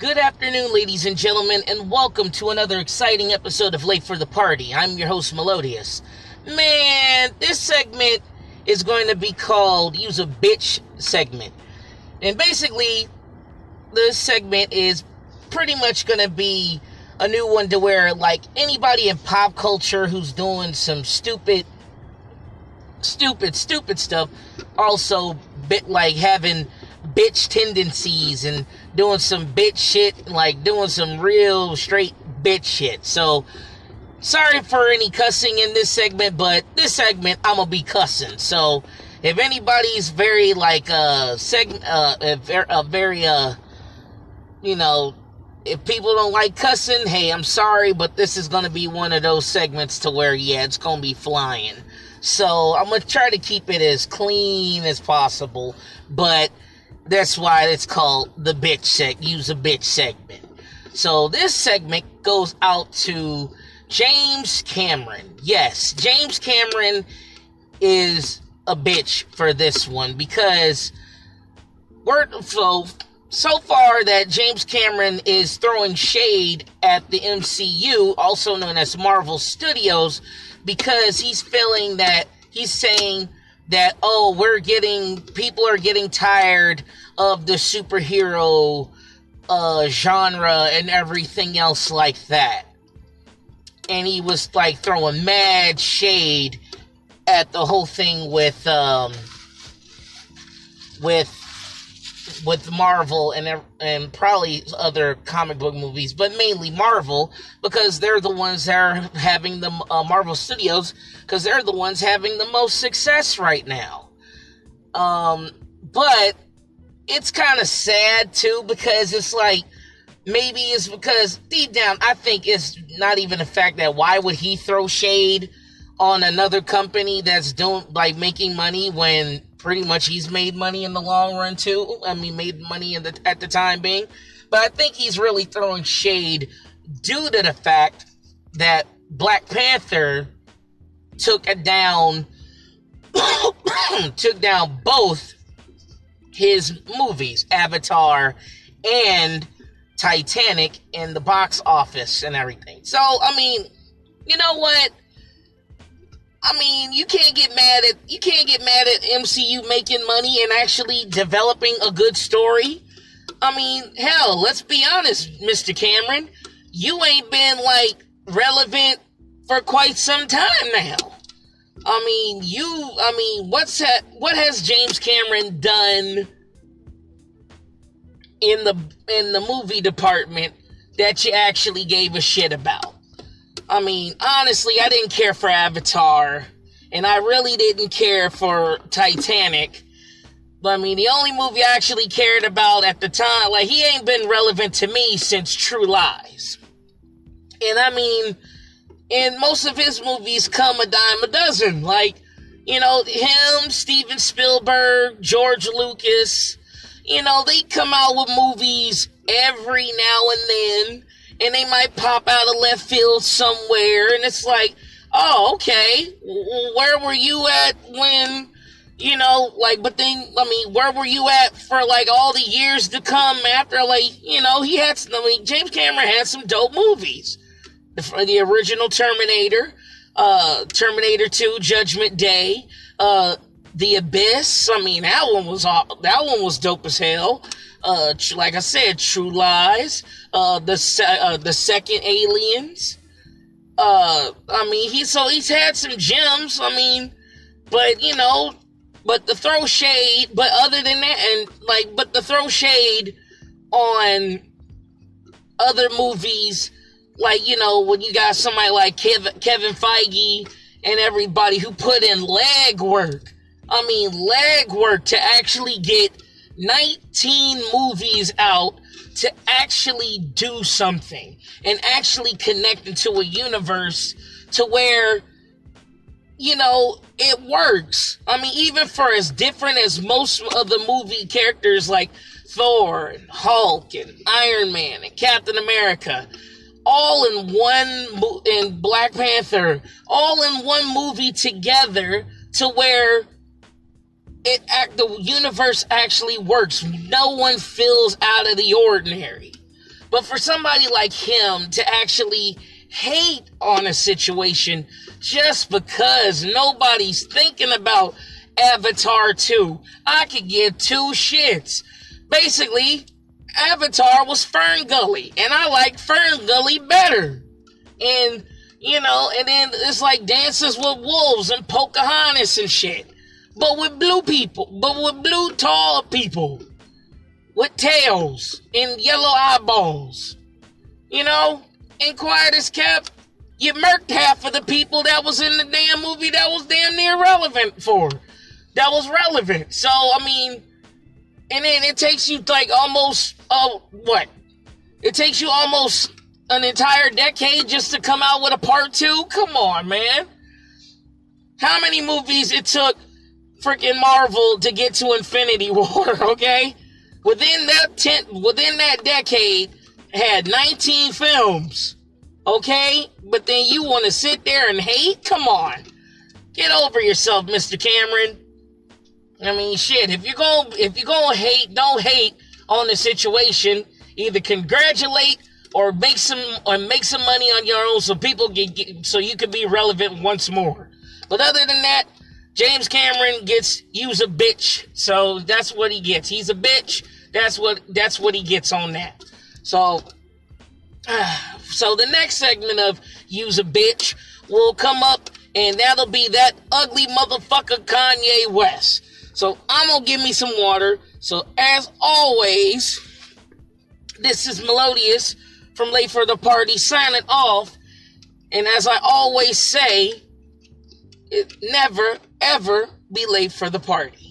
Good afternoon, ladies and gentlemen, and welcome to another exciting episode of Late for the Party. I'm your host, Melodious. Man, this segment is going to be called Use a Bitch segment. And basically, this segment is pretty much going to be a new one to where, like, anybody in pop culture who's doing some stupid, stupid, stupid stuff, also bit like having bitch tendencies and doing some bitch shit, like doing some real straight bitch shit. So, sorry for any cussing in this segment, but this segment I'm gonna be cussing. So, if anybody's very like uh segment uh a very uh you know if people don't like cussing, hey, I'm sorry, but this is gonna be one of those segments to where yeah, it's gonna be flying. So I'm gonna try to keep it as clean as possible, but that's why it's called the bitch seg use a bitch segment. So this segment goes out to James Cameron. Yes, James Cameron is a bitch for this one because we're so so far that James Cameron is throwing shade at the MCU, also known as Marvel Studios, because he's feeling that he's saying that oh we're getting people are getting tired of the superhero uh, genre and everything else like that. And he was like throwing mad shade at the whole thing with um with with Marvel and and probably other comic book movies, but mainly Marvel because they're the ones that are having the uh, Marvel Studios because they're the ones having the most success right now. Um, but it's kind of sad too because it's like maybe it's because deep down I think it's not even the fact that why would he throw shade on another company that's doing like making money when pretty much he's made money in the long run too. I mean, made money in the at the time being, but I think he's really throwing shade due to the fact that Black Panther took down took down both his movies, Avatar and Titanic, in the box office and everything. So, I mean, you know what? I mean, you can't get mad at you can't get mad at MCU making money and actually developing a good story. I mean, hell, let's be honest, Mr. Cameron, you ain't been like relevant for quite some time now. I mean, you I mean, what's that what has James Cameron done in the in the movie department that you actually gave a shit about? I mean, honestly, I didn't care for Avatar, and I really didn't care for Titanic. But I mean, the only movie I actually cared about at the time, like, he ain't been relevant to me since True Lies. And I mean, and most of his movies come a dime a dozen. Like, you know, him, Steven Spielberg, George Lucas, you know, they come out with movies every now and then and they might pop out of left field somewhere, and it's like, oh, okay, where were you at when, you know, like, but then, I mean, where were you at for like all the years to come after, like, you know, he had, I mean, James Cameron had some dope movies. The, the original Terminator, uh, Terminator 2, Judgment Day, uh, The Abyss. I mean, that one was that one was dope as hell. Uh, like I said, True Lies uh, the se- uh, the second Aliens. Uh, I mean, he so he's had some gems. I mean, but you know, but the throw shade. But other than that, and like, but the throw shade on other movies, like you know, when you got somebody like Kevin Kevin Feige and everybody who put in leg work. I mean, leg work to actually get 19 movies out to actually do something and actually connect into a universe to where you know it works. I mean even for as different as most of the movie characters like thor and hulk and iron man and captain america all in one in black panther all in one movie together to where it act the universe actually works. No one feels out of the ordinary. But for somebody like him to actually hate on a situation just because nobody's thinking about Avatar 2, I could give two shits. Basically, Avatar was Fern Gully, and I like Fern Gully better. And, you know, and then it's like Dances with Wolves and Pocahontas and shit. But with blue people, but with blue tall people. With tails and yellow eyeballs. You know? And quiet as kept, you murked half of the people that was in the damn movie that was damn near relevant for. That was relevant. So, I mean, and then it takes you like almost uh what? It takes you almost an entire decade just to come out with a part two. Come on, man. How many movies it took freaking Marvel to get to Infinity War? Okay, within that ten, within that decade, had 19 films. Okay, but then you want to sit there and hate? Come on, get over yourself, Mr. Cameron. I mean, shit. If you're going, if you're going to hate, don't hate on the situation. Either congratulate or make some or make some money on your own, so people get, get so you can be relevant once more. But other than that, James Cameron gets use a bitch. So that's what he gets. He's a bitch. That's what that's what he gets on that. So, uh, so the next segment of use a bitch will come up, and that'll be that ugly motherfucker Kanye West. So I'm gonna give me some water. So as always, this is Melodious from Late for the Party signing off. And as I always say, never ever be late for the party.